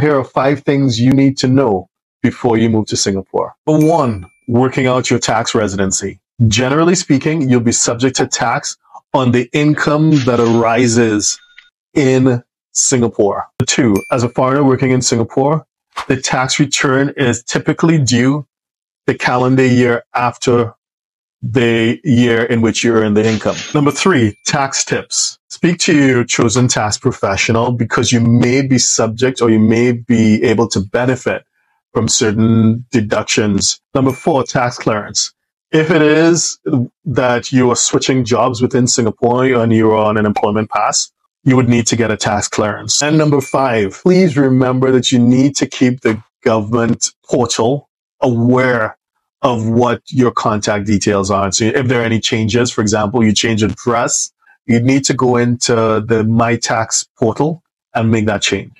Here are five things you need to know before you move to Singapore. One, working out your tax residency. Generally speaking, you'll be subject to tax on the income that arises in Singapore. Two, as a foreigner working in Singapore, the tax return is typically due the calendar year after the year in which you earn the income. Number three, tax tips. Speak to your chosen tax professional because you may be subject or you may be able to benefit from certain deductions. Number four, tax clearance. If it is that you are switching jobs within Singapore and you're on an employment pass, you would need to get a tax clearance. And number five, please remember that you need to keep the government portal aware of what your contact details are. So if there are any changes, for example, you change address, you need to go into the My Tax portal and make that change.